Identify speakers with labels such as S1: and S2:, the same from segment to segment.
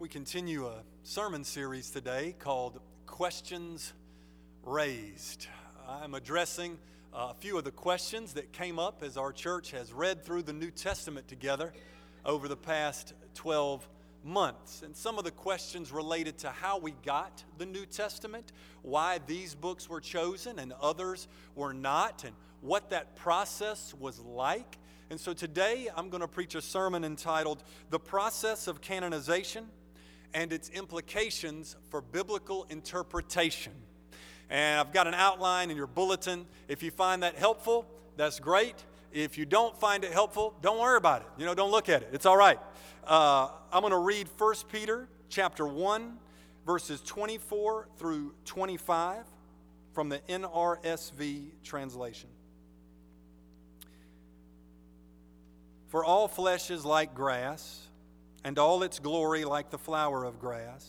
S1: We continue a sermon series today called Questions Raised. I'm addressing a few of the questions that came up as our church has read through the New Testament together over the past 12 months. And some of the questions related to how we got the New Testament, why these books were chosen and others were not, and what that process was like. And so today I'm going to preach a sermon entitled The Process of Canonization and its implications for biblical interpretation. And I've got an outline in your bulletin. If you find that helpful, that's great. If you don't find it helpful, don't worry about it. You know, don't look at it. It's all right. Uh, I'm going to read 1 Peter chapter 1, verses 24 through 25 from the NRSV translation. For all flesh is like grass and all its glory like the flower of grass.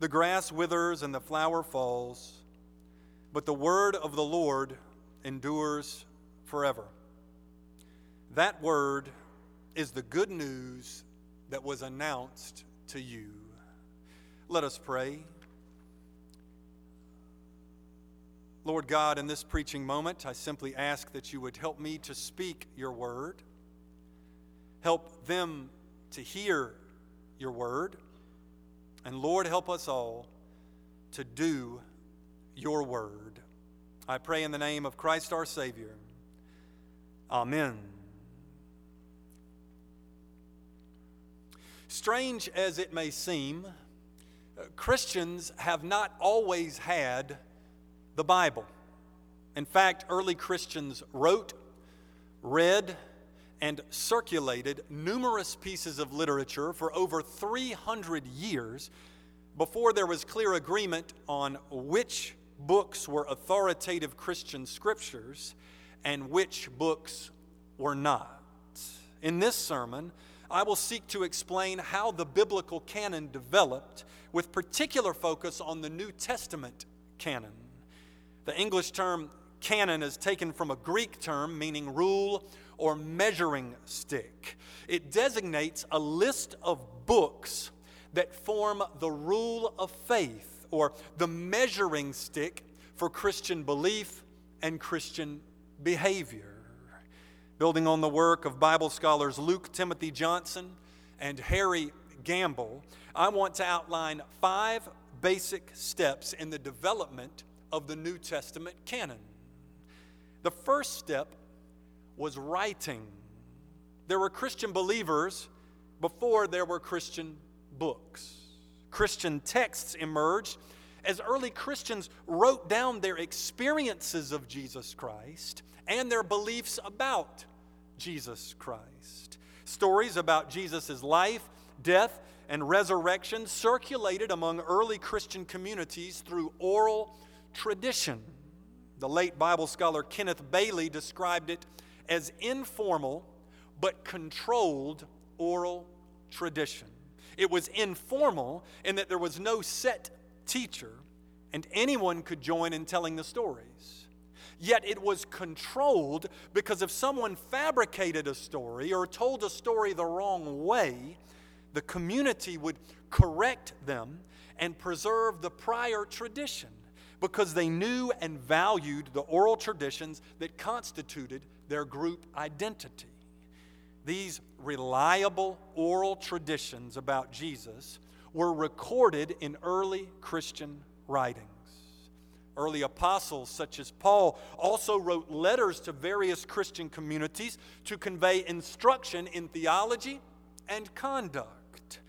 S1: The grass withers and the flower falls, but the word of the Lord endures forever. That word is the good news that was announced to you. Let us pray. Lord God, in this preaching moment, I simply ask that you would help me to speak your word. Help them to hear your word. And Lord, help us all to do your word. I pray in the name of Christ our Savior. Amen. Strange as it may seem, uh, Christians have not always had the Bible. In fact, early Christians wrote, read, and circulated numerous pieces of literature for over 300 years before there was clear agreement on which books were authoritative Christian scriptures and which books were not. In this sermon, I will seek to explain how the biblical canon developed, with particular focus on the New Testament canon. The English term canon is taken from a Greek term meaning rule or measuring stick. It designates a list of books that form the rule of faith or the measuring stick for Christian belief and Christian behavior. Building on the work of Bible scholars Luke Timothy Johnson and Harry Gamble, I want to outline five basic steps in the development of the New Testament canon. The first step was writing. There were Christian believers before there were Christian books. Christian texts emerged as early Christians wrote down their experiences of Jesus Christ and their beliefs about Jesus Christ. Stories about Jesus' life, death, and resurrection circulated among early Christian communities through oral tradition. The late Bible scholar Kenneth Bailey described it as informal but controlled oral tradition. It was informal in that there was no set teacher and anyone could join in telling the stories. Yet it was controlled because if someone fabricated a story or told a story the wrong way, the community would correct them and preserve the prior tradition because they knew and valued the oral traditions that constituted their group identity. These reliable oral traditions about Jesus were recorded in early Christian writings. Early apostles, such as Paul, also wrote letters to various Christian communities to convey instruction in theology and conduct.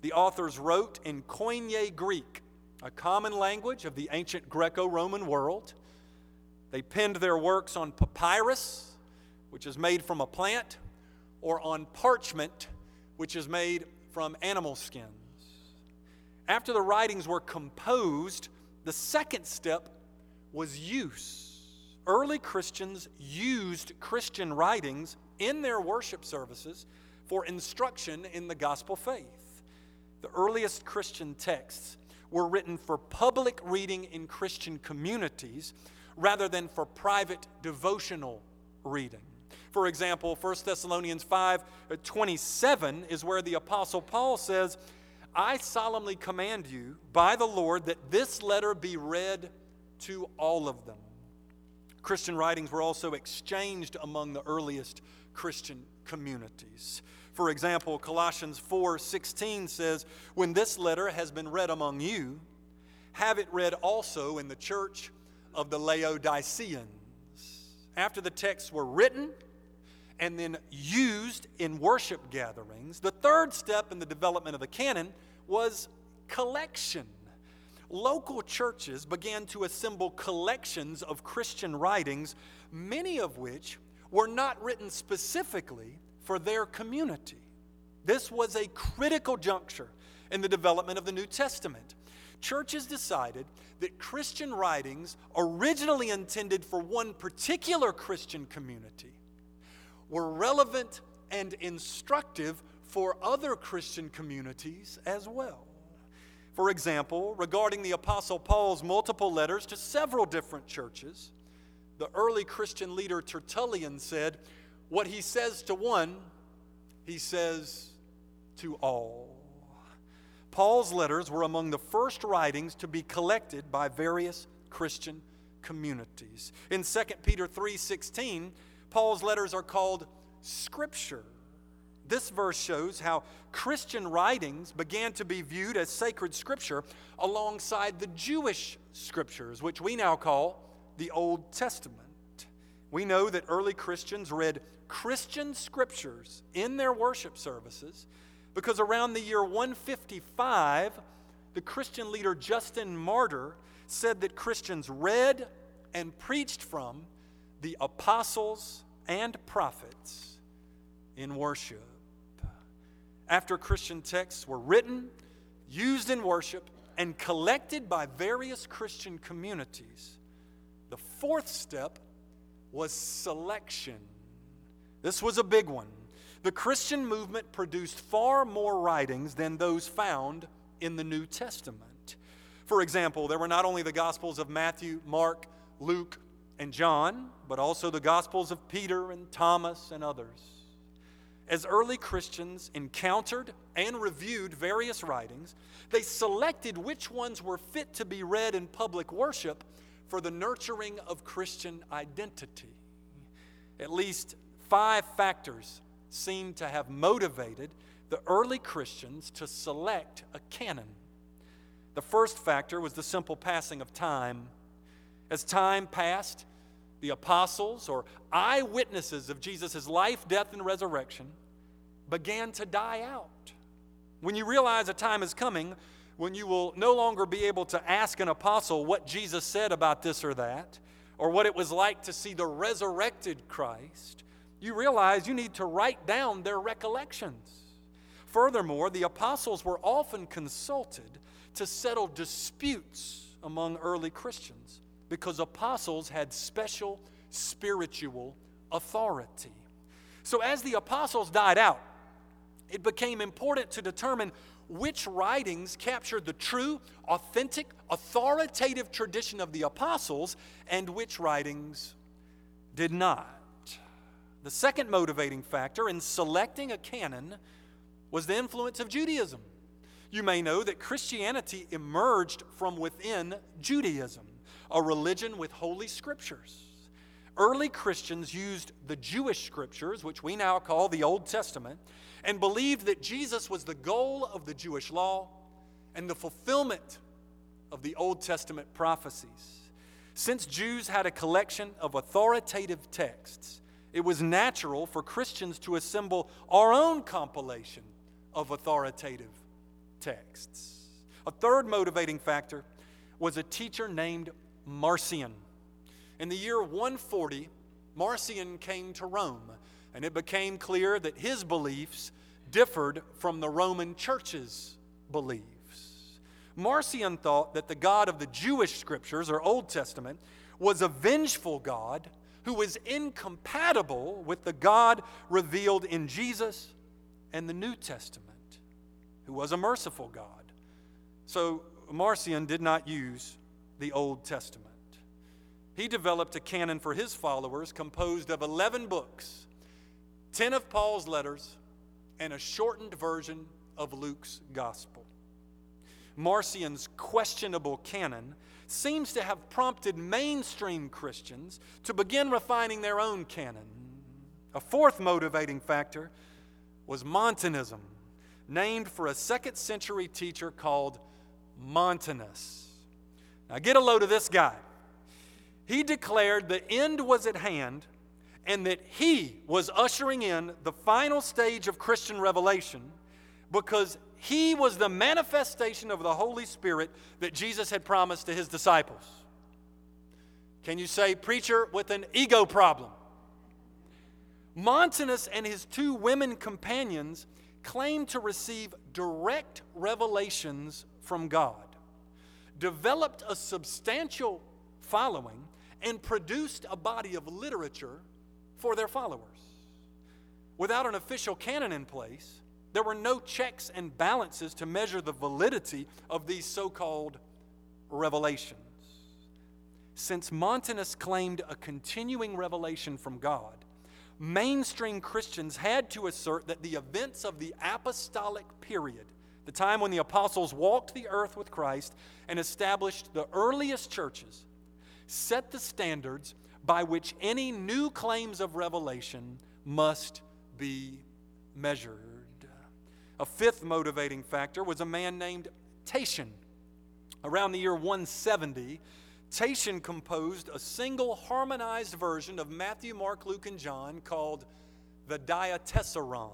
S1: The authors wrote in Koine Greek, a common language of the ancient Greco Roman world. They penned their works on papyrus, which is made from a plant, or on parchment, which is made from animal skins. After the writings were composed, the second step was use. Early Christians used Christian writings in their worship services for instruction in the gospel faith. The earliest Christian texts were written for public reading in Christian communities rather than for private devotional reading. For example, 1 Thessalonians 5 uh, 27 is where the Apostle Paul says, I solemnly command you by the Lord that this letter be read to all of them. Christian writings were also exchanged among the earliest Christian communities. For example, Colossians 4:16 says, "When this letter has been read among you, have it read also in the church of the Laodiceans." After the texts were written and then used in worship gatherings, the third step in the development of the canon was collection local churches began to assemble collections of Christian writings, many of which were not written specifically for their community. This was a critical juncture in the development of the New Testament. Churches decided that Christian writings, originally intended for one particular Christian community, were relevant and instructive for other Christian communities as well. For example, regarding the Apostle Paul's multiple letters to several different churches, the early Christian leader Tertullian said, What he says to one, he says to all. Paul's letters were among the first writings to be collected by various Christian communities. In 2 Peter 3:16, Paul's letters are called scripture. This verse shows how Christian writings began to be viewed as sacred scripture alongside the Jewish scriptures, which we now call the Old Testament. We know that early Christians read Christian scriptures in their worship services because around the year 155, the Christian leader Justin Martyr said that Christians read and preached from the apostles and prophets in worship after Christian texts were written, used in worship, and collected by various Christian communities, the fourth step was selection. This was a big one. The Christian movement produced far more writings than those found in the New Testament. For example, there were not only the Gospels of Matthew, Mark, Luke, and John, but also the Gospels of Peter and Thomas and others. As early Christians encountered and reviewed various writings, they selected which ones were fit to be read in public worship for the nurturing of Christian identity. At least five factors seem to have motivated the early Christians to select a canon. The first factor was the simple passing of time. As time passed, the apostles or eyewitnesses of Jesus' life, death, and resurrection began to die out. When you realize a time is coming when you will no longer be able to ask an apostle what Jesus said about this or that, or what it was like to see the resurrected Christ, you realize you need to write down their recollections. Furthermore, the apostles were often consulted to settle disputes among early Christians because apostles had special spiritual authority. So, as the apostles died out, it became important to determine which writings captured the true, authentic, authoritative tradition of the apostles and which writings did not. The second motivating factor in selecting a canon was the influence of Judaism. You may know that Christianity emerged from within Judaism, a religion with holy scriptures. Early Christians used the Jewish scriptures, which we now call the Old Testament, and believed that Jesus was the goal of the Jewish law and the fulfillment of the Old Testament prophecies. Since Jews had a collection of authoritative texts, it was natural for Christians to assemble our own compilation of authoritative texts. A third motivating factor was a teacher named Marcion. In the year 140, Marcion came to Rome and it became clear that his beliefs differed from the Roman church's beliefs. Marcion thought that the God of the Jewish scriptures, or Old Testament, was a vengeful God who was incompatible with the God revealed in Jesus and the New Testament, who was a merciful God. So Marcion did not use the Old Testament. He developed a canon for his followers composed of 11 books 10 of Paul's letters, and a shortened version of Luke's gospel. Marcion's questionable canon, seems to have prompted mainstream Christians to begin refining their own canon. A fourth motivating factor was Montanism, named for a second century teacher called Montanus. Now, get a load of this guy. He declared the end was at hand and that he was ushering in the final stage of Christian revelation because he was the manifestation of the Holy Spirit that Jesus had promised to his disciples. Can you say, preacher with an ego problem? Montanus and his two women companions claimed to receive direct revelations from God, developed a substantial following, and produced a body of literature for their followers. Without an official canon in place, there were no checks and balances to measure the validity of these so called revelations. Since Montanus claimed a continuing revelation from God, mainstream Christians had to assert that the events of the apostolic period, the time when the apostles walked the earth with Christ and established the earliest churches, set the standards by which any new claims of revelation must be measured. A fifth motivating factor was a man named Tatian. Around the year 170, Tatian composed a single harmonized version of Matthew, Mark, Luke, and John called the Diatessaron.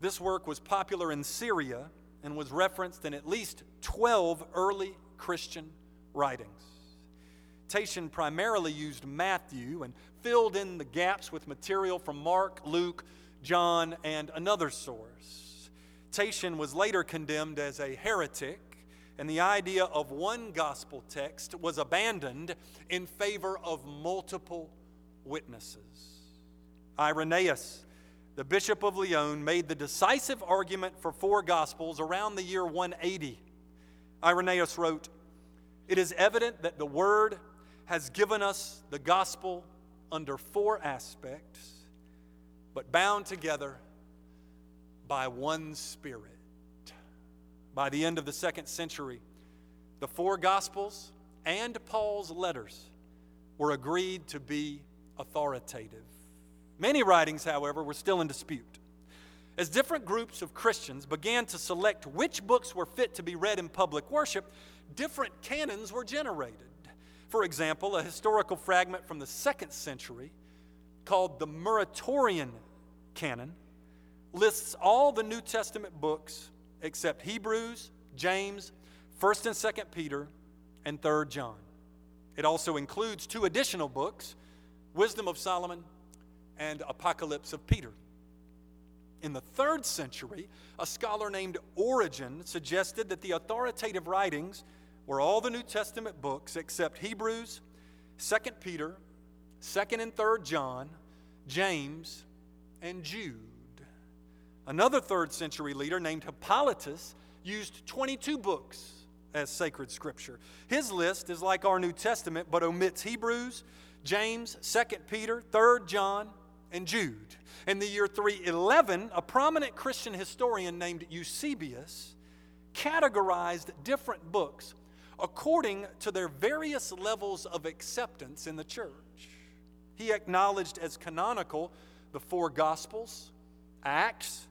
S1: This work was popular in Syria and was referenced in at least 12 early Christian writings. Tatian primarily used Matthew and filled in the gaps with material from Mark, Luke, John, and another source. Tatian was later condemned as a heretic, and the idea of one gospel text was abandoned in favor of multiple witnesses. Irenaeus, the Bishop of Lyon, made the decisive argument for four gospels around the year 180. Irenaeus wrote, It is evident that the Word has given us the gospel under four aspects, but bound together by one Spirit. By the end of the second century, the four gospels and Paul's letters were agreed to be authoritative. Many writings, however, were still in dispute. As different groups of Christians began to select which books were fit to be read in public worship, different canons were generated. For example, a historical fragment from the second century called the Muratorian Canon lists all the New Testament books except Hebrews, James, 1st and 2nd Peter, and 3rd John. It also includes two additional books Wisdom of Solomon and Apocalypse of Peter. In the third century, a scholar named Origen suggested that the authoritative writings were all the New Testament books except Hebrews, 2 Peter, 2nd and 3rd John, James, and Jude. Another third century leader named Hippolytus used 22 books as sacred scripture. His list is like our New Testament but omits Hebrews, James, 2 Peter, 3rd John, and Jude. In the year 311, a prominent Christian historian named Eusebius categorized different books according to their various levels of acceptance in the church. He acknowledged as canonical the four Gospels, Acts,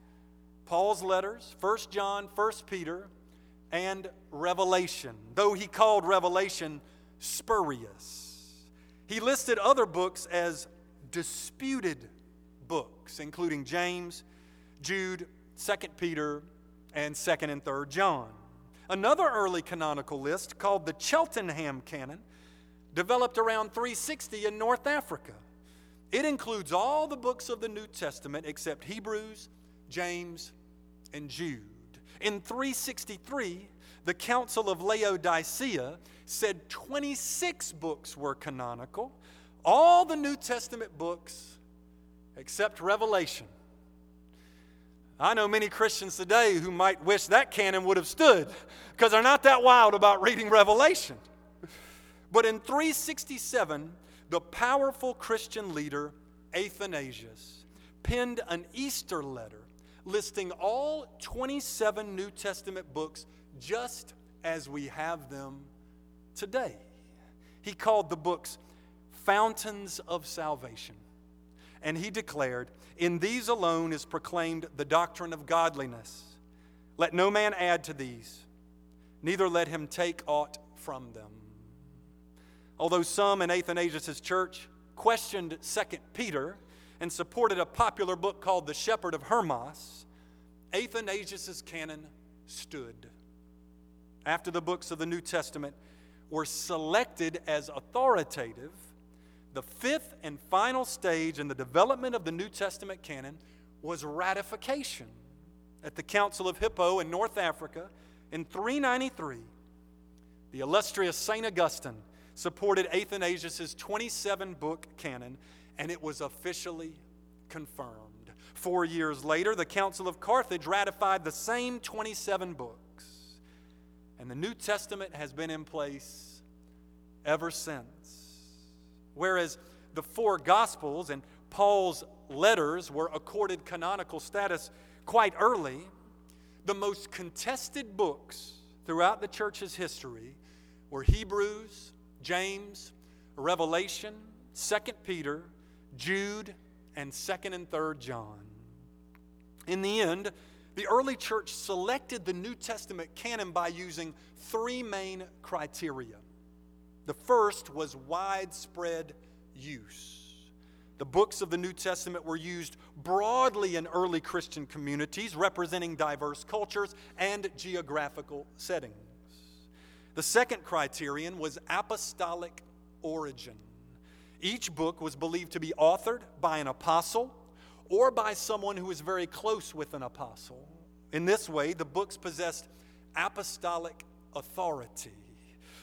S1: Paul's letters, 1 John, 1 Peter, and Revelation, though he called Revelation spurious. He listed other books as disputed books, including James, Jude, 2 Peter, and 2nd and 3rd John. Another early canonical list, called the Cheltenham Canon, developed around 360 in North Africa. It includes all the books of the New Testament except Hebrews, James, and Jude. In 363, the Council of Laodicea said 26 books were canonical, all the New Testament books except Revelation. I know many Christians today who might wish that canon would have stood because they're not that wild about reading Revelation. But in 367, the powerful Christian leader Athanasius penned an Easter letter listing all 27 New Testament books just as we have them today. He called the books fountains of salvation. And he declared, In these alone is proclaimed the doctrine of godliness. Let no man add to these, neither let him take aught from them. Although some in Athanasius' church questioned 2 Peter and supported a popular book called The Shepherd of Hermas, Athanasius' canon stood. After the books of the New Testament were selected as authoritative, the fifth and final stage in the development of the New Testament canon was ratification. At the Council of Hippo in North Africa in 393, the illustrious St. Augustine supported Athanasius' 27 book canon, and it was officially confirmed. Four years later, the Council of Carthage ratified the same 27 books, and the New Testament has been in place ever since. Whereas the four Gospels and Paul's letters were accorded canonical status quite early, the most contested books throughout the church's history were Hebrews, James, Revelation, 2 Peter, Jude, and 2nd and 3rd John. In the end, the early church selected the New Testament canon by using three main criteria. The first was widespread use. The books of the New Testament were used broadly in early Christian communities, representing diverse cultures and geographical settings. The second criterion was apostolic origin. Each book was believed to be authored by an apostle or by someone who was very close with an apostle. In this way, the books possessed apostolic authority.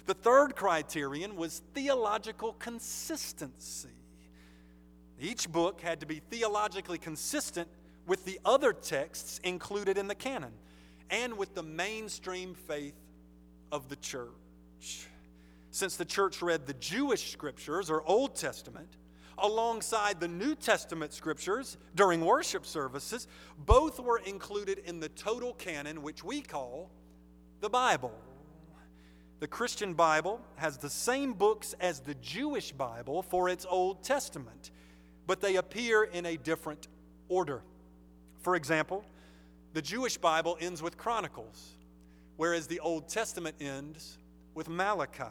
S1: The third criterion was theological consistency. Each book had to be theologically consistent with the other texts included in the canon and with the mainstream faith of the church. Since the church read the Jewish scriptures or Old Testament alongside the New Testament scriptures during worship services, both were included in the total canon, which we call the Bible. The Christian Bible has the same books as the Jewish Bible for its Old Testament, but they appear in a different order. For example, the Jewish Bible ends with Chronicles whereas the Old Testament ends with Malachi.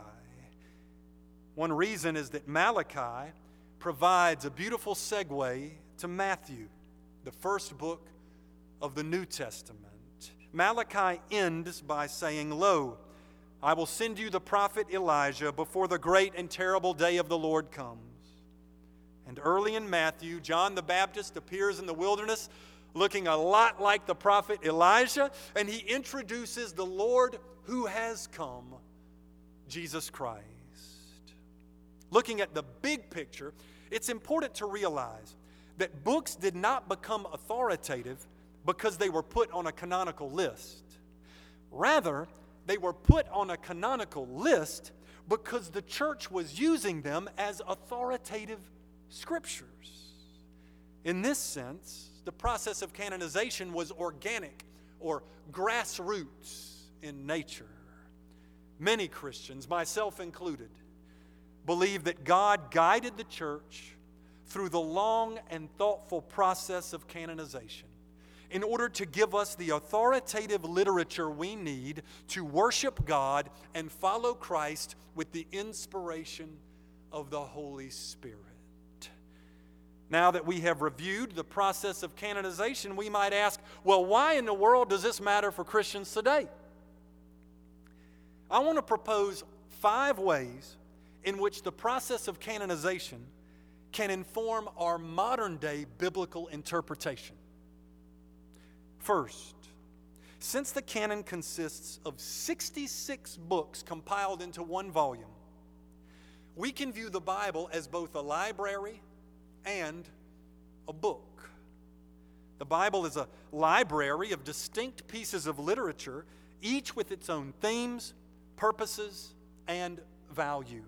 S1: One reason is that Malachi provides a beautiful segue to Matthew, the first book of the New Testament. Malachi ends by saying, Lo, I will send you the prophet Elijah before the great and terrible day of the Lord comes. And early in Matthew, John the Baptist appears in the wilderness looking a lot like the prophet Elijah, and he introduces the Lord who has come, Jesus Christ. Looking at the big picture, it's important to realize that books did not become authoritative because they were put on a canonical list. Rather, they were put on a canonical list because the church was using them as authoritative scriptures. In this sense, the process of canonization was organic or grassroots in nature. Many Christians, myself included, believe that God guided the church through the long and thoughtful process of canonization in order to give us the authoritative literature we need to worship God and follow Christ with the inspiration of the Holy Spirit. Now that we have reviewed the process of canonization, we might ask, well, why in the world does this matter for Christians today? I want to propose five ways in which the process of canonization can inform our modern day biblical interpretation. First, since the canon consists of 66 books compiled into one volume, we can view the Bible as both a library and a book. The Bible is a library of distinct pieces of literature, each with its own themes, purposes, and value.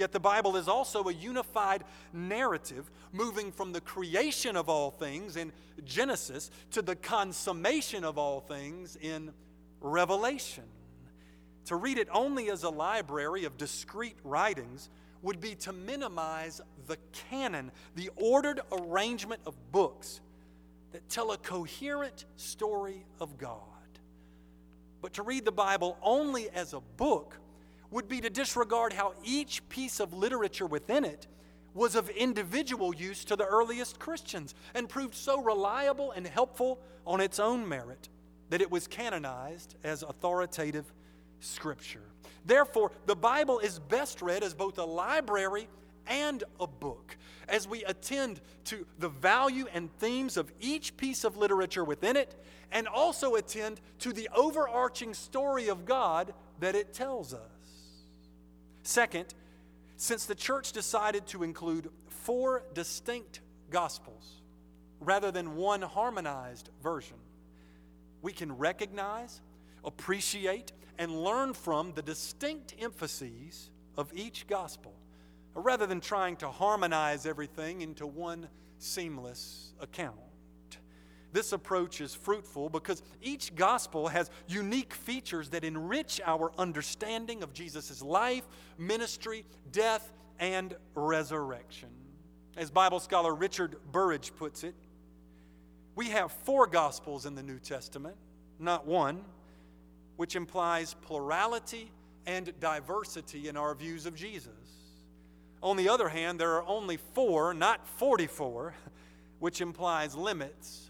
S1: Yet the Bible is also a unified narrative moving from the creation of all things in Genesis to the consummation of all things in Revelation. To read it only as a library of discrete writings would be to minimize the canon, the ordered arrangement of books that tell a coherent story of God. But to read the Bible only as a book would be to disregard how each piece of literature within it was of individual use to the earliest Christians and proved so reliable and helpful on its own merit that it was canonized as authoritative scripture. Therefore, the Bible is best read as both a library and a book. As we attend to the value and themes of each piece of literature within it, and also attend to the overarching story of God that it tells us. Second, since the church decided to include four distinct gospels rather than one harmonized version, we can recognize, appreciate, and learn from the distinct emphases of each gospel rather than trying to harmonize everything into one seamless account. This approach is fruitful because each gospel has unique features that enrich our understanding of Jesus' life, ministry, death, and resurrection. As Bible scholar Richard Burridge puts it, we have four gospels in the New Testament, not one, which implies plurality and diversity in our views of Jesus. On the other hand, there are only four, not 44, which implies limits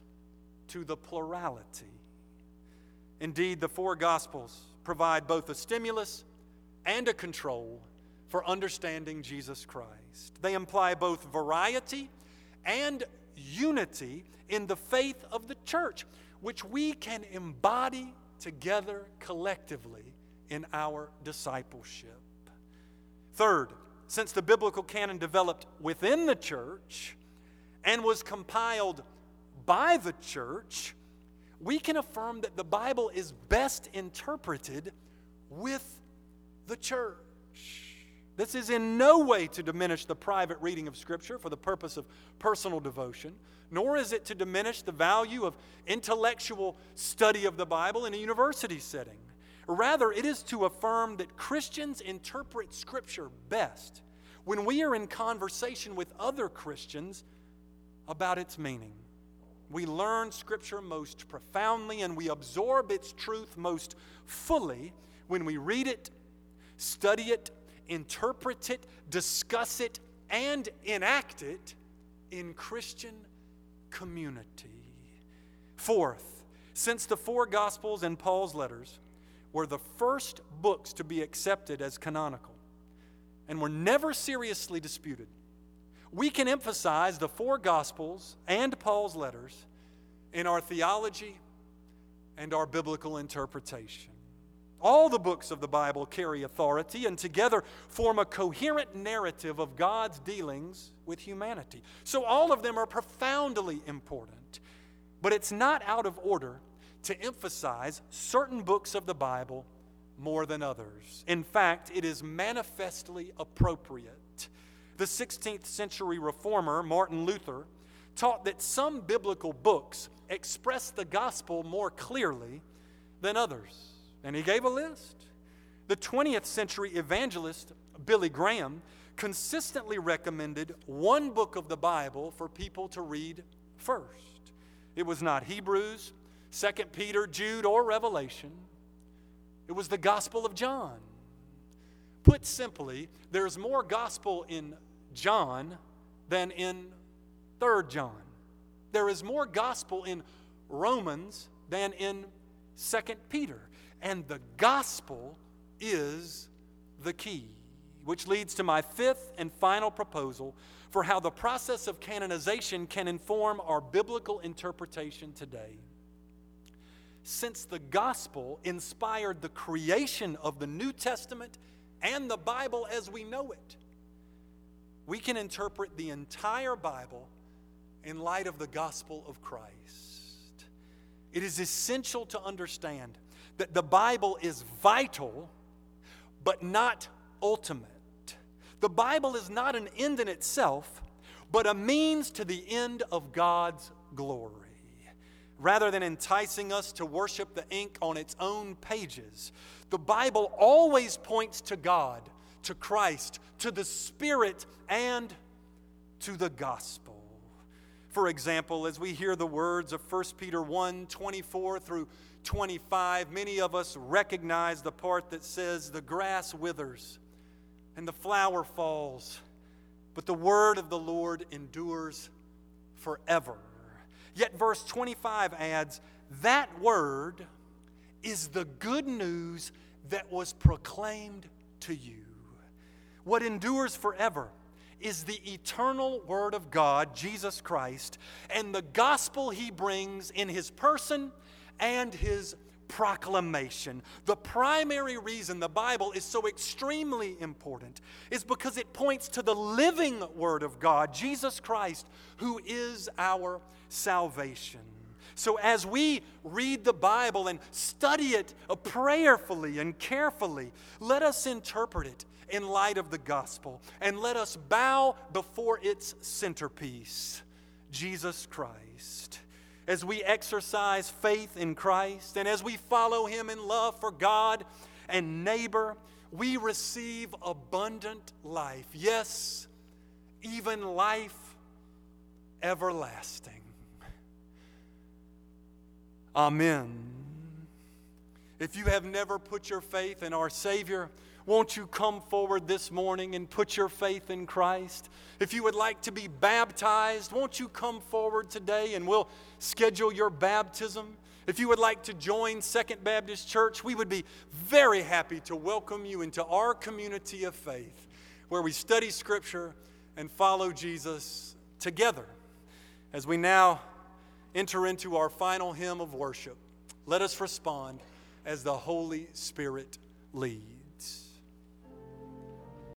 S1: to the plurality. Indeed, the four Gospels provide both a stimulus and a control for understanding Jesus Christ. They imply both variety and unity in the faith of the church, which we can embody together collectively in our discipleship. Third, since the biblical canon developed within the church and was compiled by the church, we can affirm that the Bible is best interpreted with the church. This is in no way to diminish the private reading of Scripture for the purpose of personal devotion, nor is it to diminish the value of intellectual study of the Bible in a university setting. Rather, it is to affirm that Christians interpret Scripture best when we are in conversation with other Christians about its meaning. We learn Scripture most profoundly and we absorb its truth most fully when we read it, study it, interpret it, discuss it, and enact it in Christian community. Fourth, since the four Gospels and Paul's letters were the first books to be accepted as canonical and were never seriously disputed, we can emphasize the four Gospels and Paul's letters in our theology and our biblical interpretation. All the books of the Bible carry authority and together form a coherent narrative of God's dealings with humanity. So all of them are profoundly important. But it's not out of order to emphasize certain books of the Bible more than others. In fact, it is manifestly appropriate the 16th century reformer, Martin Luther, taught that some biblical books express the gospel more clearly than others. And he gave a list. The 20th century evangelist, Billy Graham, consistently recommended one book of the Bible for people to read first. It was not Hebrews, 2 Peter, Jude, or Revelation. It was the Gospel of John. Put simply, there's more gospel in John than in 3rd John. There is more gospel in Romans than in 2nd Peter. And the gospel is the key, which leads to my fifth and final proposal for how the process of canonization can inform our biblical interpretation today. Since the gospel inspired the creation of the New Testament and the Bible as we know it, we can interpret the entire Bible in light of the gospel of Christ. It is essential to understand that the Bible is vital, but not ultimate. The Bible is not an end in itself, but a means to the end of God's glory. rather than enticing us to worship the ink on its own pages. The Bible always points to God, to Christ, to the Spirit, and to the gospel. For example, as we hear the words of 1 Peter 1 24 through 25, many of us recognize the part that says, The grass withers and the flower falls, but the word of the Lord endures forever. Yet, verse 25 adds, That word is the good news that was proclaimed to you. What endures forever is the eternal Word of God, Jesus Christ, and the gospel He brings in His person and His proclamation. The primary reason the Bible is so extremely important is because it points to the living Word of God, Jesus Christ, who is our salvation. So, as we read the Bible and study it prayerfully and carefully, let us interpret it in light of the gospel and let us bow before its centerpiece, Jesus Christ as we exercise faith in Christ and as we follow Him in love for God and neighbor, we receive abundant life. Yes, even life everlasting. Amen. If you have never put your faith in our Savior, won't you come forward this morning and put your faith in Christ? If you would like to be baptized, won't you come forward today and we'll schedule your baptism? If you would like to join Second Baptist Church, we would be very happy to welcome you into our community of faith where we study Scripture and follow Jesus together. As we now enter into our final hymn of worship, let us respond as the Holy Spirit leads.